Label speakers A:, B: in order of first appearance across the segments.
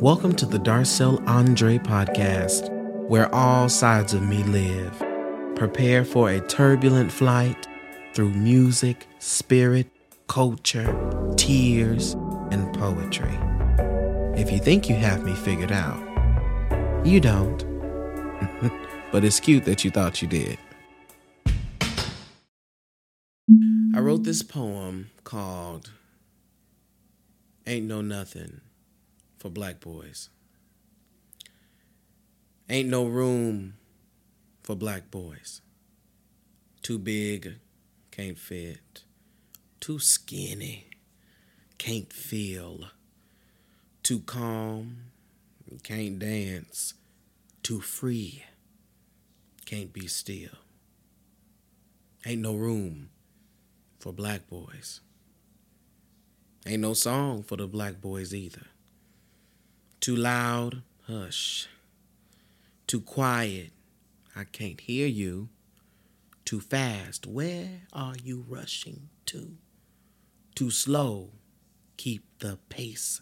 A: Welcome to the Darcel Andre podcast, where all sides of me live. Prepare for a turbulent flight through music, spirit, culture, tears, and poetry. If you think you have me figured out, you don't. but it's cute that you thought you did. I wrote this poem called Ain't No Nothing for Black Boys. Ain't no room for black boys. Too big, can't fit. Too skinny, can't feel. Too calm, can't dance. Too free, can't be still. Ain't no room for black boys. Ain't no song for the black boys either. Too loud, hush. Too quiet, I can't hear you. Too fast, where are you rushing to? Too slow, keep the pace.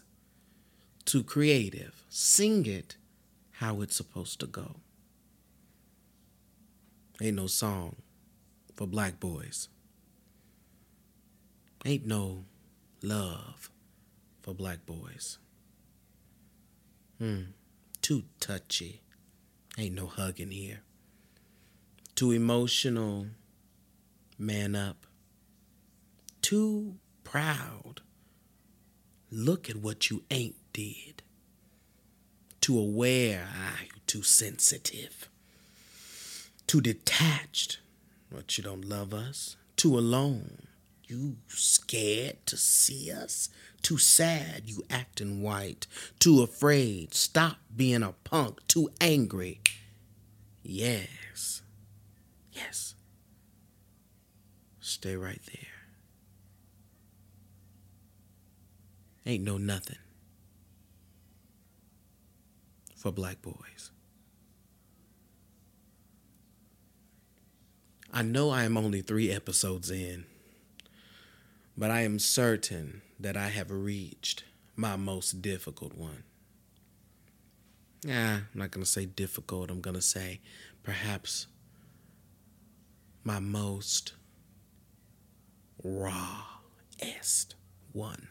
A: Too creative, sing it how it's supposed to go. Ain't no song for black boys. Ain't no love for black boys. Hmm, too touchy. Ain't no hugging here. Too emotional. Man up. Too proud. Look at what you ain't did. Too aware. Ah, you too sensitive. Too detached. What you don't love us. Too alone. You scared to see us? Too sad, you acting white. Too afraid, stop being a punk. Too angry. Yes. Yes. Stay right there. Ain't no nothing for black boys. I know I am only three episodes in but I am certain that I have reached my most difficult one. Yeah, I'm not going to say difficult. I'm going to say perhaps my most rawest one.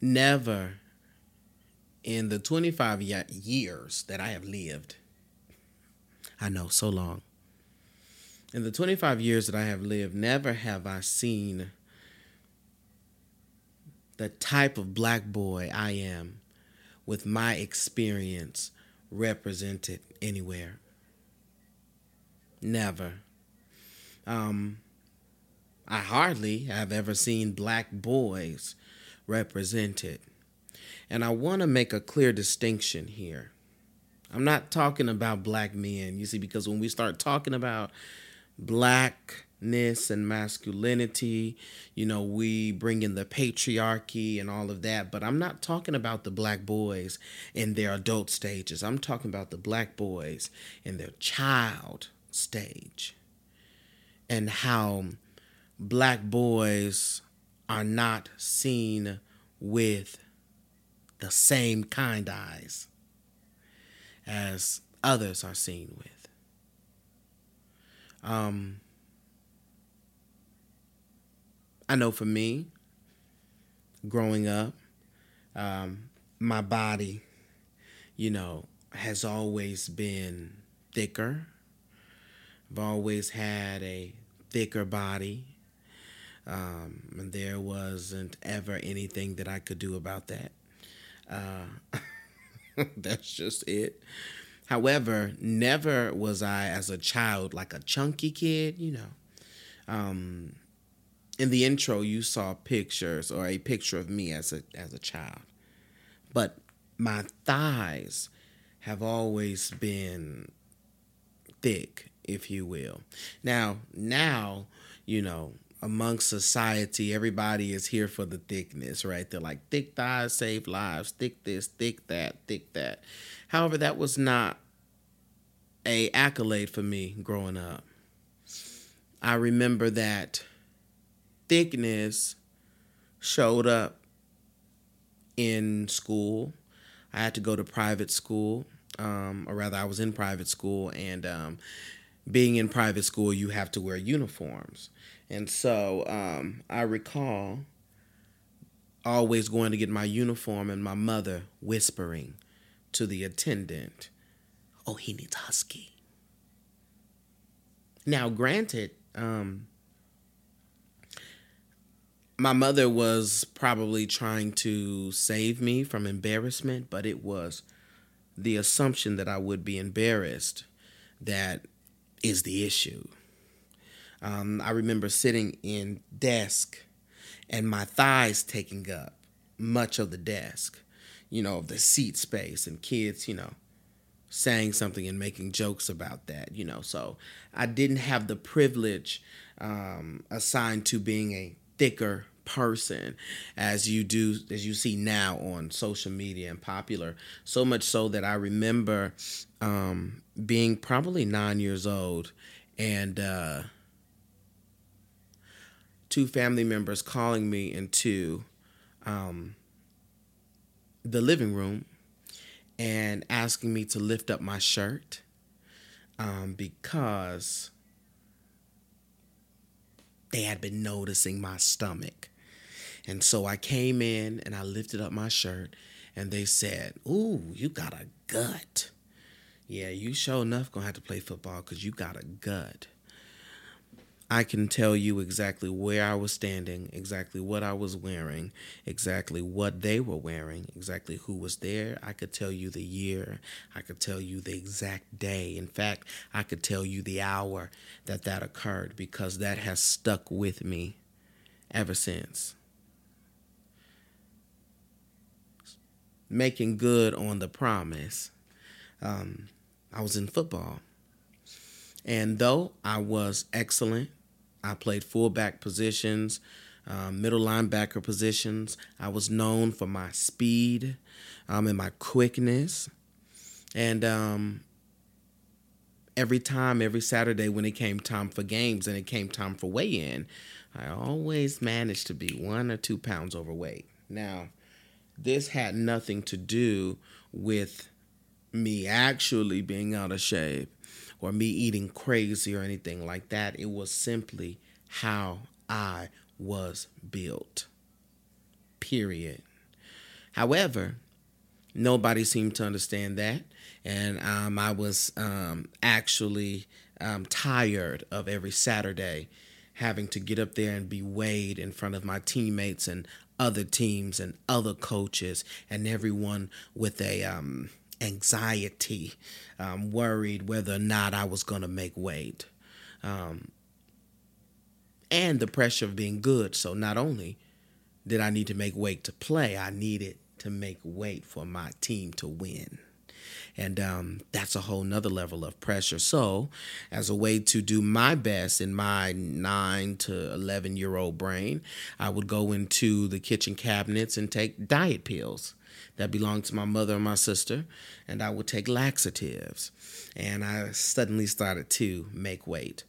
A: Never in the 25 years that I have lived, I know so long, in the 25 years that I have lived, never have I seen the type of black boy I am with my experience represented anywhere. Never. Um, I hardly have ever seen black boys represented. And I want to make a clear distinction here. I'm not talking about black men, you see, because when we start talking about blackness and masculinity. You know, we bring in the patriarchy and all of that, but I'm not talking about the black boys in their adult stages. I'm talking about the black boys in their child stage and how black boys are not seen with the same kind eyes as others are seen with. Um, I know for me, growing up, um, my body, you know, has always been thicker. I've always had a thicker body. Um, and there wasn't ever anything that I could do about that. Uh, that's just it. However, never was I as a child like a chunky kid, you know. Um, in the intro, you saw pictures or a picture of me as a as a child, but my thighs have always been thick, if you will. Now, now, you know, amongst society, everybody is here for the thickness, right? They're like thick thighs save lives, thick this, thick that, thick that. However, that was not a accolade for me growing up. I remember that thickness showed up in school. I had to go to private school, um, or rather, I was in private school, and um, being in private school, you have to wear uniforms. And so um, I recall always going to get my uniform and my mother whispering to the attendant, Oh, he needs husky. Now, granted, um, my mother was probably trying to save me from embarrassment, but it was the assumption that I would be embarrassed that is the issue. Um, I remember sitting in desk and my thighs taking up much of the desk, you know, of the seat space, and kids, you know, saying something and making jokes about that, you know. So I didn't have the privilege um, assigned to being a thicker person as you do as you see now on social media and popular. So much so that i remember um, being probably nine years old and uh, two family members calling me into um, the living room and asking me to lift up my shirt um, because they had been noticing my stomach. And so I came in and I lifted up my shirt and they said, Ooh, you got a gut. Yeah, you sure enough gonna have to play football because you got a gut. I can tell you exactly where I was standing, exactly what I was wearing, exactly what they were wearing, exactly who was there. I could tell you the year. I could tell you the exact day. In fact, I could tell you the hour that that occurred because that has stuck with me ever since. Making good on the promise. Um, I was in football. And though I was excellent I played fullback positions, um, middle linebacker positions. I was known for my speed um, and my quickness. And um, every time, every Saturday when it came time for games and it came time for weigh in, I always managed to be one or two pounds overweight. Now, this had nothing to do with me actually being out of shape or me eating crazy or anything like that. It was simply how I was built. Period. However, nobody seemed to understand that. And um, I was um, actually um, tired of every Saturday having to get up there and be weighed in front of my teammates and other teams and other coaches and everyone with a um, anxiety, um, worried whether or not I was going to make weight, um, and the pressure of being good. So not only did I need to make weight to play, I needed to make weight for my team to win. And um, that's a whole nother level of pressure. So, as a way to do my best in my nine to 11 year old brain, I would go into the kitchen cabinets and take diet pills that belonged to my mother and my sister, and I would take laxatives. And I suddenly started to make weight.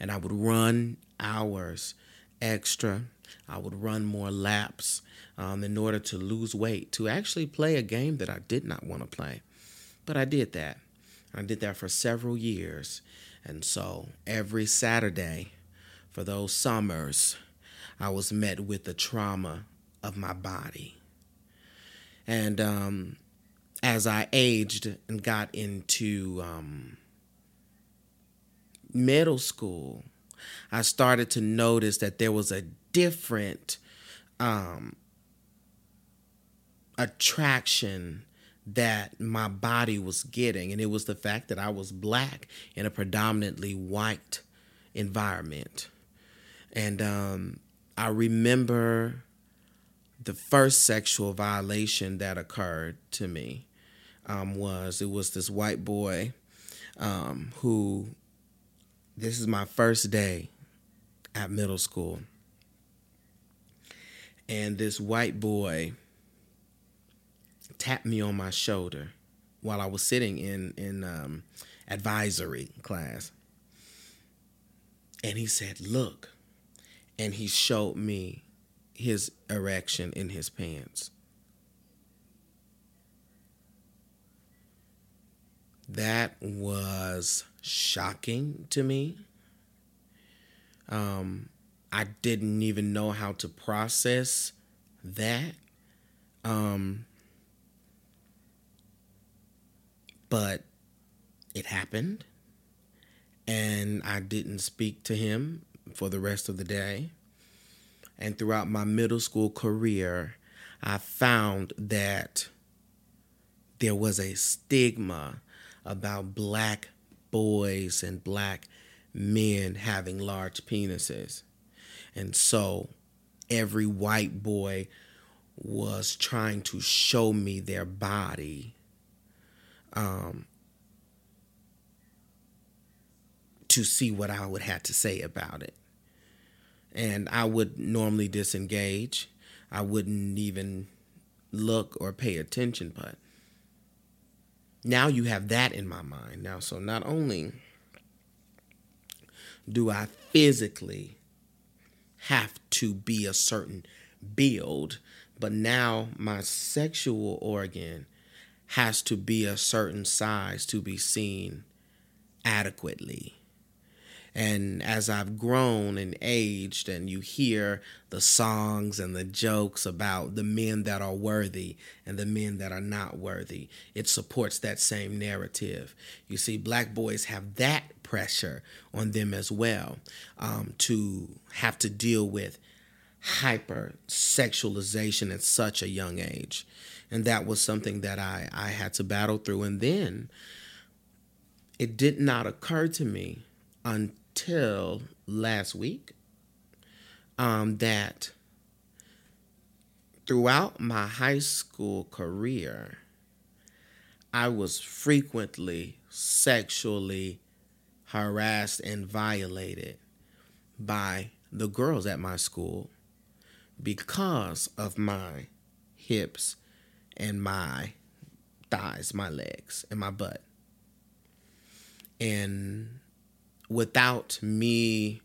A: And I would run hours extra. I would run more laps um, in order to lose weight, to actually play a game that I did not want to play. But I did that. I did that for several years. And so every Saturday for those summers, I was met with the trauma of my body. And um, as I aged and got into um, middle school, I started to notice that there was a different um, attraction that my body was getting. And it was the fact that I was black in a predominantly white environment. And um, I remember the first sexual violation that occurred to me um, was it was this white boy um, who this is my first day at middle school. And this white boy tapped me on my shoulder while I was sitting in in um, advisory class. And he said look and he showed me his erection in his pants. That was shocking to me. Um, I didn't even know how to process that. Um, but it happened, and I didn't speak to him for the rest of the day. And throughout my middle school career, I found that there was a stigma about black boys and black men having large penises. And so every white boy was trying to show me their body um, to see what I would have to say about it. And I would normally disengage. I wouldn't even look or pay attention, but now you have that in my mind. Now, so not only do I physically have to be a certain build, but now my sexual organ has to be a certain size to be seen adequately. And as I've grown and aged, and you hear the songs and the jokes about the men that are worthy and the men that are not worthy, it supports that same narrative. You see, black boys have that pressure on them as well um, to have to deal with hyper sexualization at such a young age. And that was something that I, I had to battle through. And then it did not occur to me until till last week um, that throughout my high school career, I was frequently sexually harassed and violated by the girls at my school because of my hips and my thighs, my legs, and my butt. And without me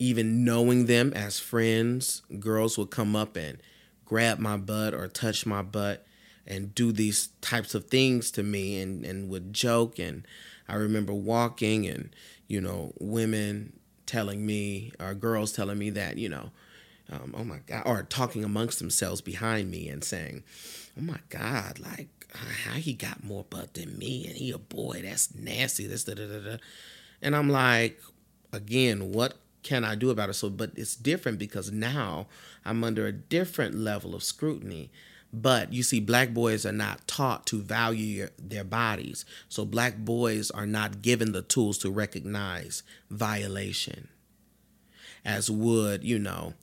A: even knowing them as friends, girls would come up and grab my butt or touch my butt and do these types of things to me and, and would joke. And I remember walking and, you know, women telling me, or girls telling me that, you know, um, oh my God, or talking amongst themselves behind me and saying, oh my God, like, how he got more butt than me and he a boy, that's nasty, this, da, da, da, da. And I'm like, again, what can I do about it? So, but it's different because now I'm under a different level of scrutiny. But you see, black boys are not taught to value your, their bodies. So, black boys are not given the tools to recognize violation, as would, you know,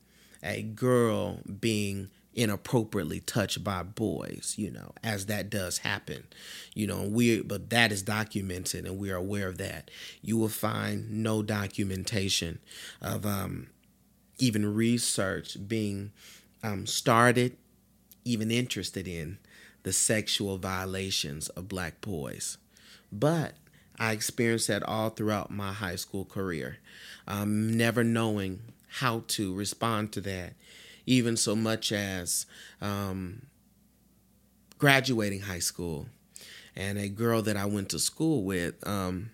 A: a girl being inappropriately touched by boys, you know, as that does happen. You know, we but that is documented and we are aware of that. You will find no documentation of um, even research being um, started, even interested in the sexual violations of black boys. But I experienced that all throughout my high school career, um, never knowing how to respond to that even so much as um, graduating high school. And a girl that I went to school with um,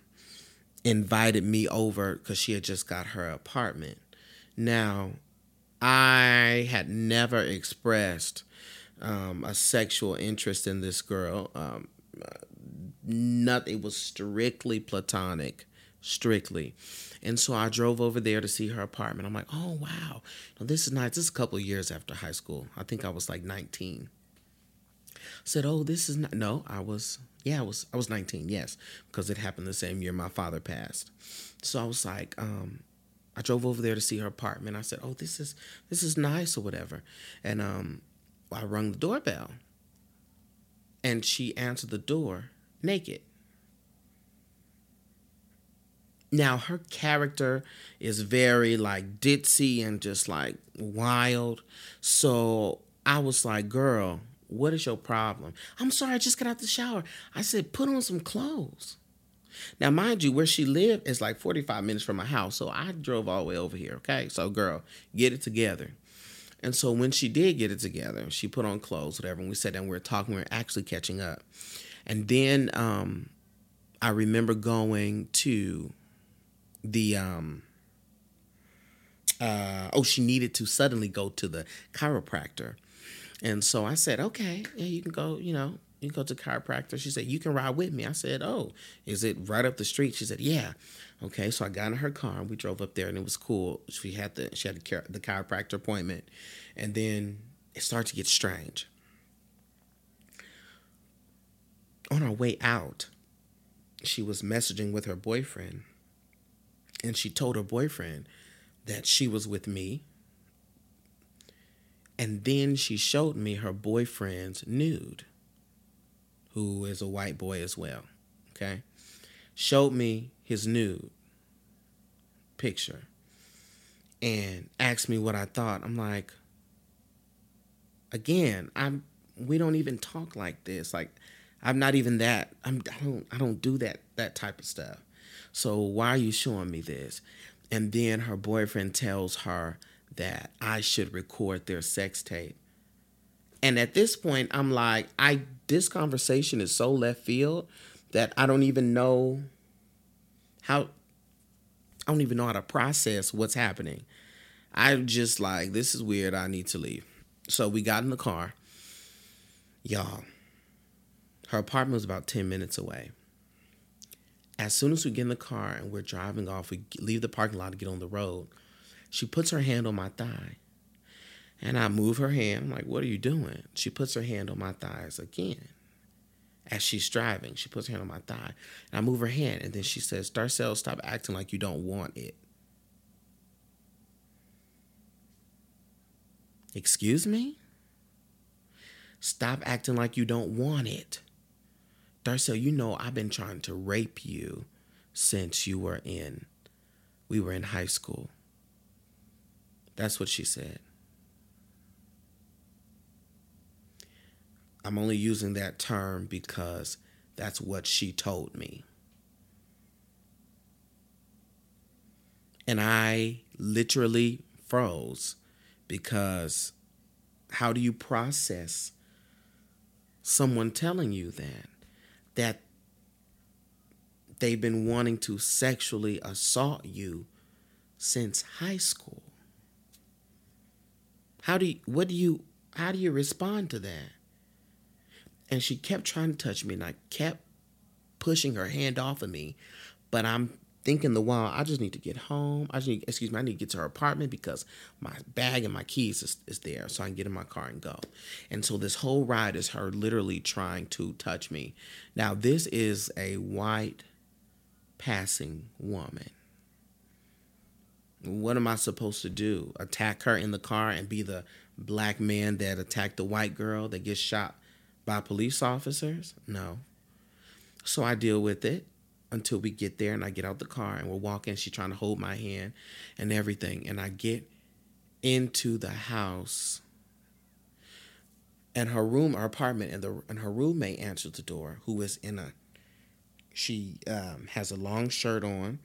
A: invited me over because she had just got her apartment. Now, I had never expressed um, a sexual interest in this girl. Um, nothing. It was strictly platonic, strictly. And so I drove over there to see her apartment. I'm like, oh wow, no, this is nice. This is a couple years after high school. I think I was like 19. I said, oh, this is not. No, I was. Yeah, I was. I was 19. Yes, because it happened the same year my father passed. So I was like, um, I drove over there to see her apartment. I said, oh, this is this is nice or whatever. And um, I rung the doorbell. And she answered the door naked. Now her character is very like ditzy and just like wild. So I was like, girl, what is your problem? I'm sorry, I just got out the shower. I said, put on some clothes. Now, mind you, where she lived is like 45 minutes from my house. So I drove all the way over here. Okay. So, girl, get it together. And so when she did get it together, she put on clothes, whatever, and we sat down, we were talking, we were actually catching up. And then um, I remember going to the um, uh, oh, she needed to suddenly go to the chiropractor. And so I said, okay, yeah, you can go, you know, you can go to chiropractor. She said, you can ride with me. I said, oh, is it right up the street? She said, yeah. Okay, so I got in her car and we drove up there and it was cool. She had the she had the, the chiropractor appointment, and then it started to get strange. On our way out, she was messaging with her boyfriend, and she told her boyfriend that she was with me. And then she showed me her boyfriend's nude, who is a white boy as well. Okay. Showed me his nude picture and asked me what I thought. I'm like, again, I'm we don't even talk like this. Like I'm not even that. I'm I don't I don't do that that type of stuff. So why are you showing me this? And then her boyfriend tells her that I should record their sex tape. And at this point, I'm like, I this conversation is so left field that I don't even know how I don't even know how to process what's happening. I'm just like, this is weird. I need to leave. So we got in the car. Y'all, her apartment was about 10 minutes away. As soon as we get in the car and we're driving off, we leave the parking lot to get on the road. She puts her hand on my thigh. And I move her hand. I'm like, what are you doing? She puts her hand on my thighs again. As she's driving, she puts her hand on my thigh. And I move her hand. And then she says, Darcel, stop acting like you don't want it. Excuse me? Stop acting like you don't want it. Darcel, you know I've been trying to rape you since you were in, we were in high school. That's what she said. I'm only using that term because that's what she told me. And I literally froze because how do you process someone telling you that? That they've been wanting to sexually assault you since high school. How do you, what do you how do you respond to that? And she kept trying to touch me and I kept pushing her hand off of me, but I'm thinking the while I just need to get home. I just need, excuse me, I need to get to her apartment because my bag and my keys is, is there so I can get in my car and go. And so this whole ride is her literally trying to touch me. Now, this is a white passing woman. What am I supposed to do? Attack her in the car and be the black man that attacked the white girl that gets shot by police officers? No. So I deal with it until we get there and I get out the car and we're walking. She's trying to hold my hand and everything. And I get into the house and her room, her apartment, and the and her roommate answers the door, who is in a she um, has a long shirt on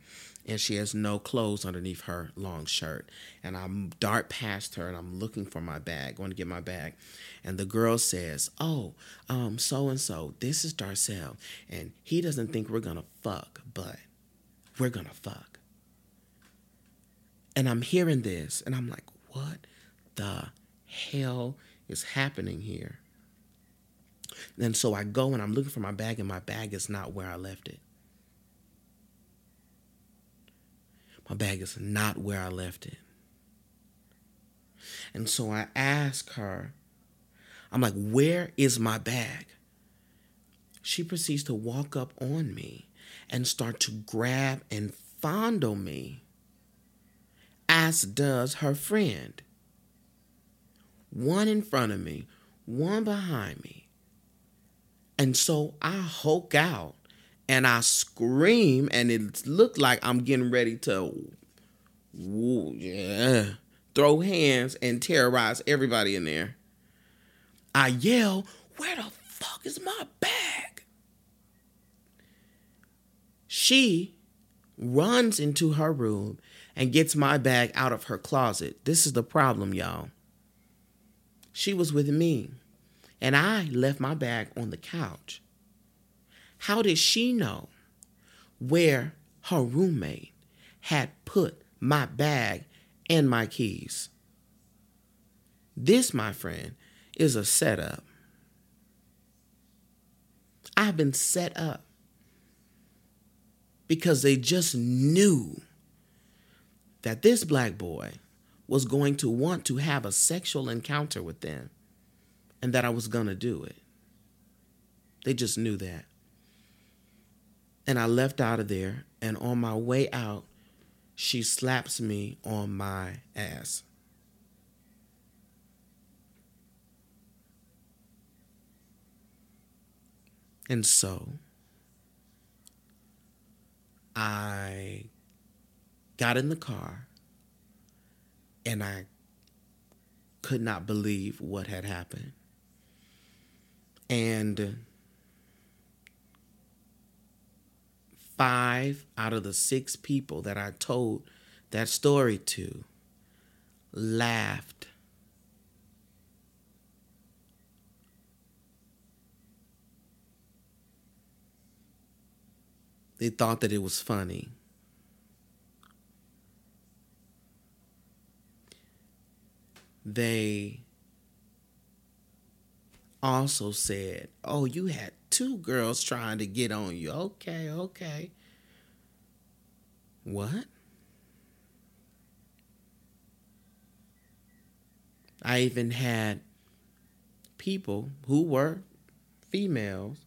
A: and she has no clothes underneath her long shirt. And I dart past her and I'm looking for my bag, going to get my bag. And the girl says, Oh, um, so and so, this is Darcel. And he doesn't think we're going to fuck, but we're going to fuck. And I'm hearing this and I'm like, What the hell is happening here? And so I go and I'm looking for my bag, and my bag is not where I left it. My bag is not where I left it. And so I ask her, I'm like, where is my bag? She proceeds to walk up on me and start to grab and fondle me, as does her friend. One in front of me, one behind me. And so I hulk out and I scream, and it looked like I'm getting ready to woo, yeah, throw hands and terrorize everybody in there. I yell, Where the fuck is my bag? She runs into her room and gets my bag out of her closet. This is the problem, y'all. She was with me, and I left my bag on the couch. How did she know where her roommate had put my bag and my keys? This, my friend, is a setup. I've been set up because they just knew that this black boy was going to want to have a sexual encounter with them and that I was going to do it. They just knew that. And I left out of there, and on my way out, she slaps me on my ass. And so I got in the car and I could not believe what had happened. And five out of the six people that I told that story to laughed. They thought that it was funny. They also said, Oh, you had two girls trying to get on you. Okay, okay. What? I even had people who were females,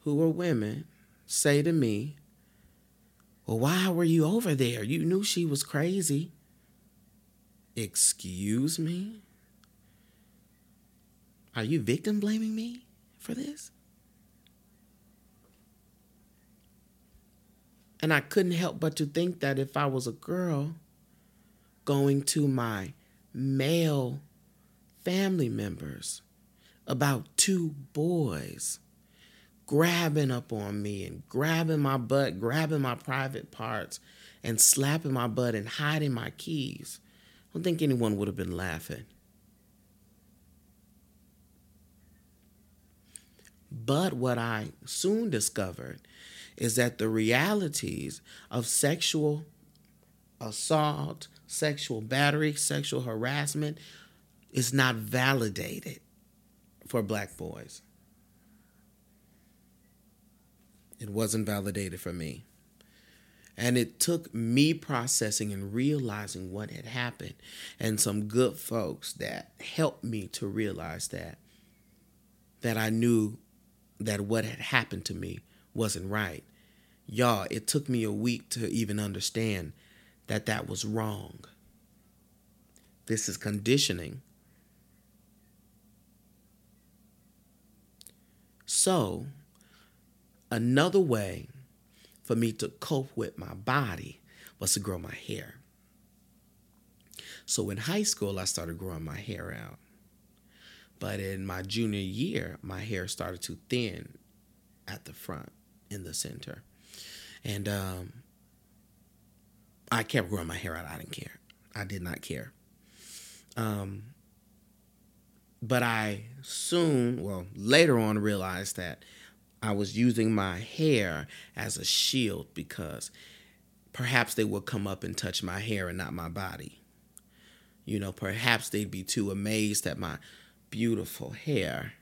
A: who were women, say to me, Well, why were you over there? You knew she was crazy. Excuse me? Are you victim blaming me for this? And I couldn't help but to think that if I was a girl going to my male family members about two boys grabbing up on me and grabbing my butt, grabbing my private parts, and slapping my butt and hiding my keys, I don't think anyone would have been laughing. But what I soon discovered is that the realities of sexual assault, sexual battery, sexual harassment is not validated for black boys. It wasn't validated for me. And it took me processing and realizing what had happened, and some good folks that helped me to realize that that I knew that what had happened to me wasn't right. Y'all, it took me a week to even understand that that was wrong. This is conditioning. So, another way for me to cope with my body was to grow my hair. So, in high school, I started growing my hair out. But in my junior year, my hair started to thin at the front in the center. And um, I kept growing my hair out. I didn't care. I did not care. Um, but I soon, well, later on, realized that I was using my hair as a shield because perhaps they would come up and touch my hair and not my body. You know, perhaps they'd be too amazed at my beautiful hair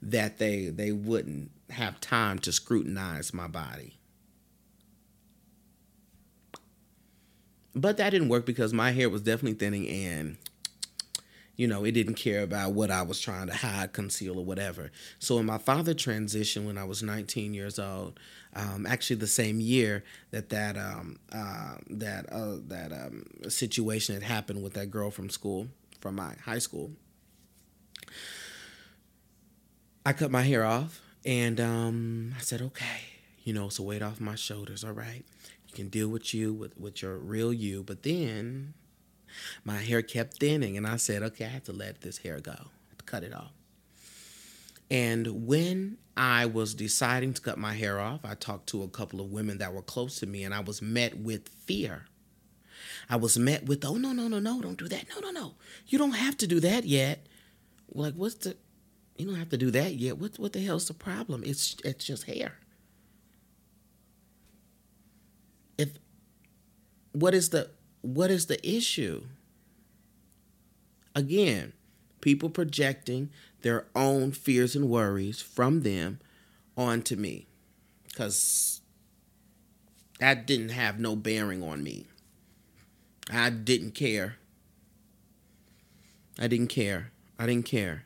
A: that they they wouldn't have time to scrutinize my body. But that didn't work because my hair was definitely thinning and you know, it didn't care about what I was trying to hide, conceal, or whatever. So when my father transitioned when I was 19 years old, um, actually the same year that that um, uh, that uh, that um, situation had happened with that girl from school, from my high school, I cut my hair off and um, I said, okay, you know, so weight off my shoulders. All right. You can deal with you, with, with your real you. But then my hair kept thinning and I said, okay, I have to let this hair go, cut it off. And when I was deciding to cut my hair off, I talked to a couple of women that were close to me and I was met with fear. I was met with, oh, no, no, no, no, don't do that. No, no, no. You don't have to do that yet. like, what's the? You don't have to do that yet. What what the hell's the problem? It's it's just hair. If what is the what is the issue? Again, people projecting their own fears and worries from them onto me. Cause that didn't have no bearing on me. I didn't care. I didn't care. I didn't care.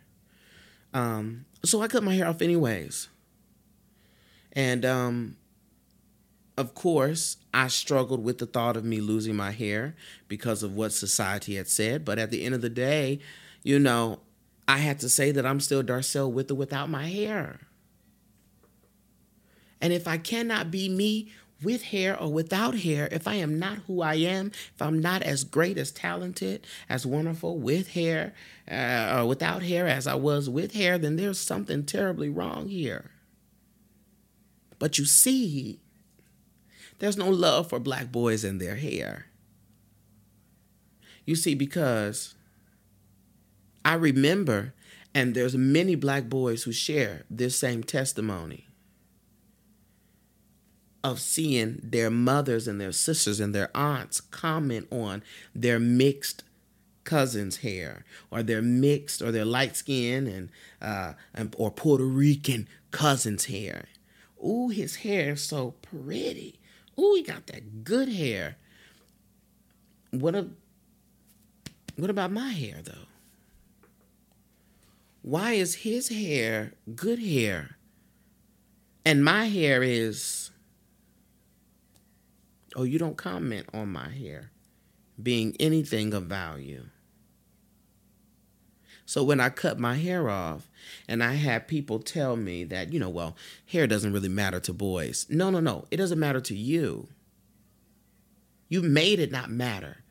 A: Um, so I cut my hair off anyways. And um, of course, I struggled with the thought of me losing my hair because of what society had said. But at the end of the day, you know, I had to say that I'm still Darcel with or without my hair. And if I cannot be me with hair or without hair, if I am not who I am, if I'm not as great, as talented, as wonderful with hair uh, or without hair as I was with hair, then there's something terribly wrong here. But you see, there's no love for black boys and their hair. You see, because I remember, and there's many black boys who share this same testimony of seeing their mothers and their sisters and their aunts comment on their mixed cousins' hair or their mixed or their light skin and, uh, and or Puerto Rican cousins' hair. Ooh, his hair is so pretty. Ooh, he got that good hair. What a what about my hair though? Why is his hair good hair and my hair is oh, you don't comment on my hair being anything of value. So when I cut my hair off and I had people tell me that, you know, well, hair doesn't really matter to boys. No, no, no. It doesn't matter to you. You made it not matter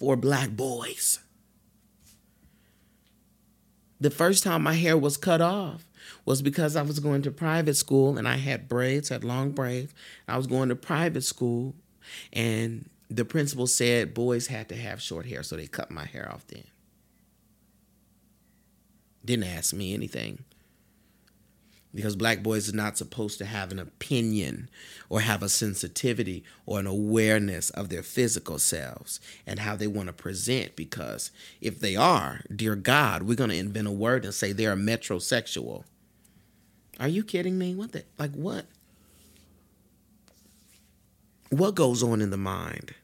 A: for black boys. The first time my hair was cut off was because I was going to private school and I had braids, had long braids. I was going to private school and the principal said boys had to have short hair, so they cut my hair off then. Didn't ask me anything. Because black boys are not supposed to have an opinion or have a sensitivity or an awareness of their physical selves and how they want to present. Because if they are, dear God, we're going to invent a word and say they're metrosexual. Are you kidding me? What the, like what? What goes on in the mind?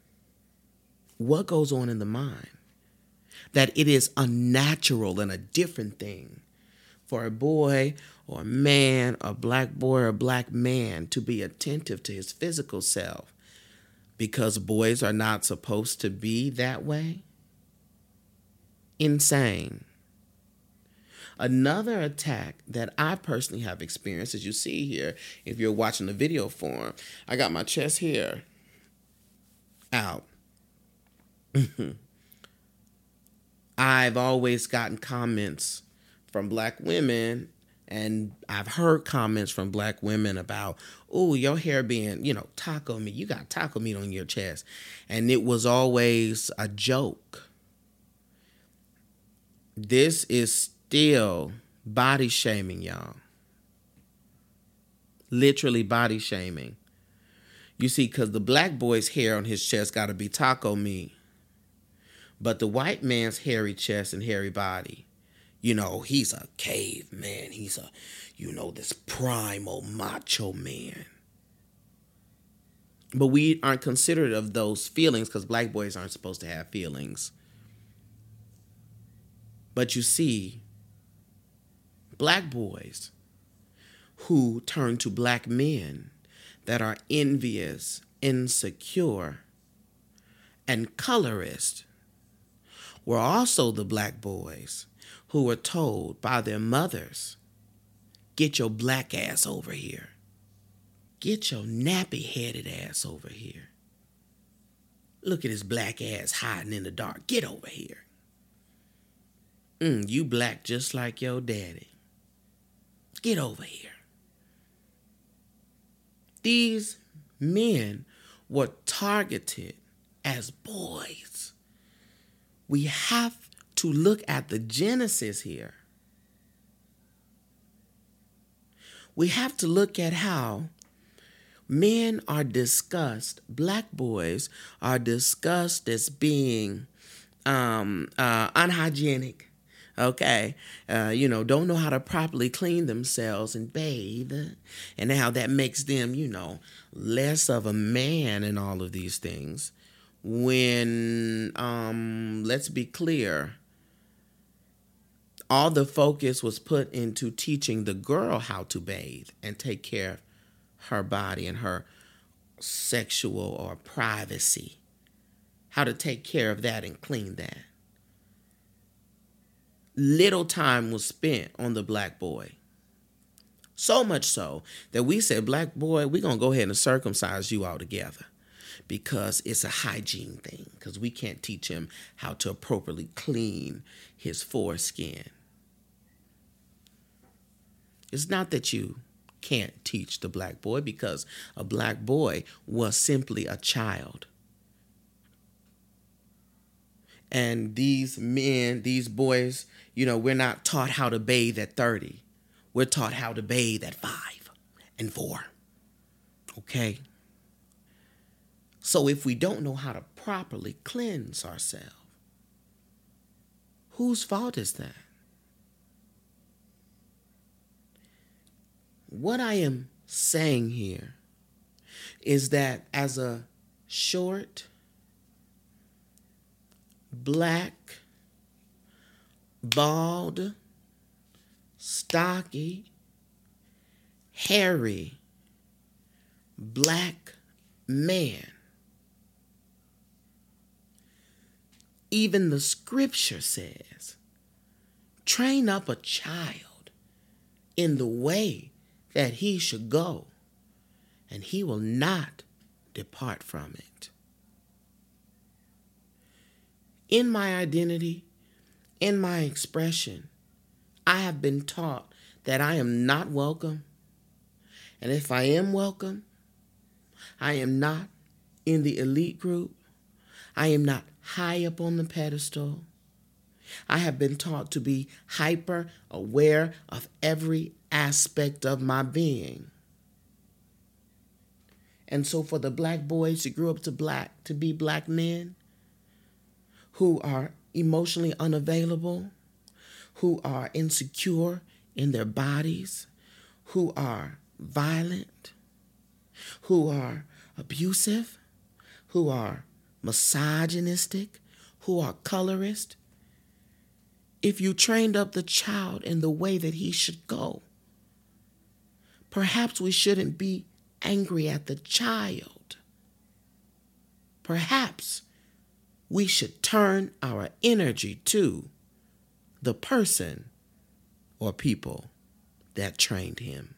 A: What goes on in the mind? That it is unnatural and a different thing for a boy or a man, a black boy or a black man to be attentive to his physical self because boys are not supposed to be that way? Insane. Another attack that I personally have experienced, as you see here, if you're watching the video form, I got my chest here out. I've always gotten comments from black women and I've heard comments from black women about, oh, your hair being, you know, taco meat. You got taco meat on your chest. And it was always a joke. This is still body shaming, y'all. Literally body shaming. You see, because the black boy's hair on his chest got to be taco meat. But the white man's hairy chest and hairy body, you know, he's a caveman. He's a, you know, this primal macho man. But we aren't considerate of those feelings because black boys aren't supposed to have feelings. But you see, black boys who turn to black men that are envious, insecure, and colorist were also the black boys who were told by their mothers, Get your black ass over here. Get your nappy headed ass over here. Look at his black ass hiding in the dark. Get over here. Mm, you black just like your daddy. Get over here. These men were targeted as boys. We have to look at the genesis here. We have to look at how men are discussed, black boys are discussed as being um, uh, unhygienic, Okay, uh, you know, don't know how to properly clean themselves and bathe, and how that makes them, you know, less of a man and all of these things. When, um, let's be clear, all the focus was put into teaching the girl how to bathe and take care of her body and her sexual or privacy, how to take care of that and clean that. Little time was spent on the black boy. So much so that we said, Black boy, we're going to go ahead and circumcise you altogether because it's a hygiene thing, because we can't teach him how to appropriately clean his foreskin. It's not that you can't teach the black boy because a black boy was simply a child. And these men, these boys, you know, we're not taught how to bathe at 30. We're taught how to bathe at five and four. Okay? So if we don't know how to properly cleanse ourselves, whose fault is that? What I am saying here is that as a short, black, bald, stocky, hairy, black man, even the scripture says, train up a child in the way that he should go, and he will not depart from it. In my identity, in my expression, I have been taught that I am not welcome. And if I am welcome, I am not in the elite group. I am not high up on the pedestal. I have been taught to be hyper aware of every aspect of my being. And so for the black boys who grew up to black to be black men who are emotionally unavailable, who are insecure in their bodies, who are violent, who are abusive, who are misogynistic, who are colorist, if you trained up the child in the way that he should go, perhaps we shouldn't be angry at the child. Perhaps we should turn our energy to the person or people that trained him.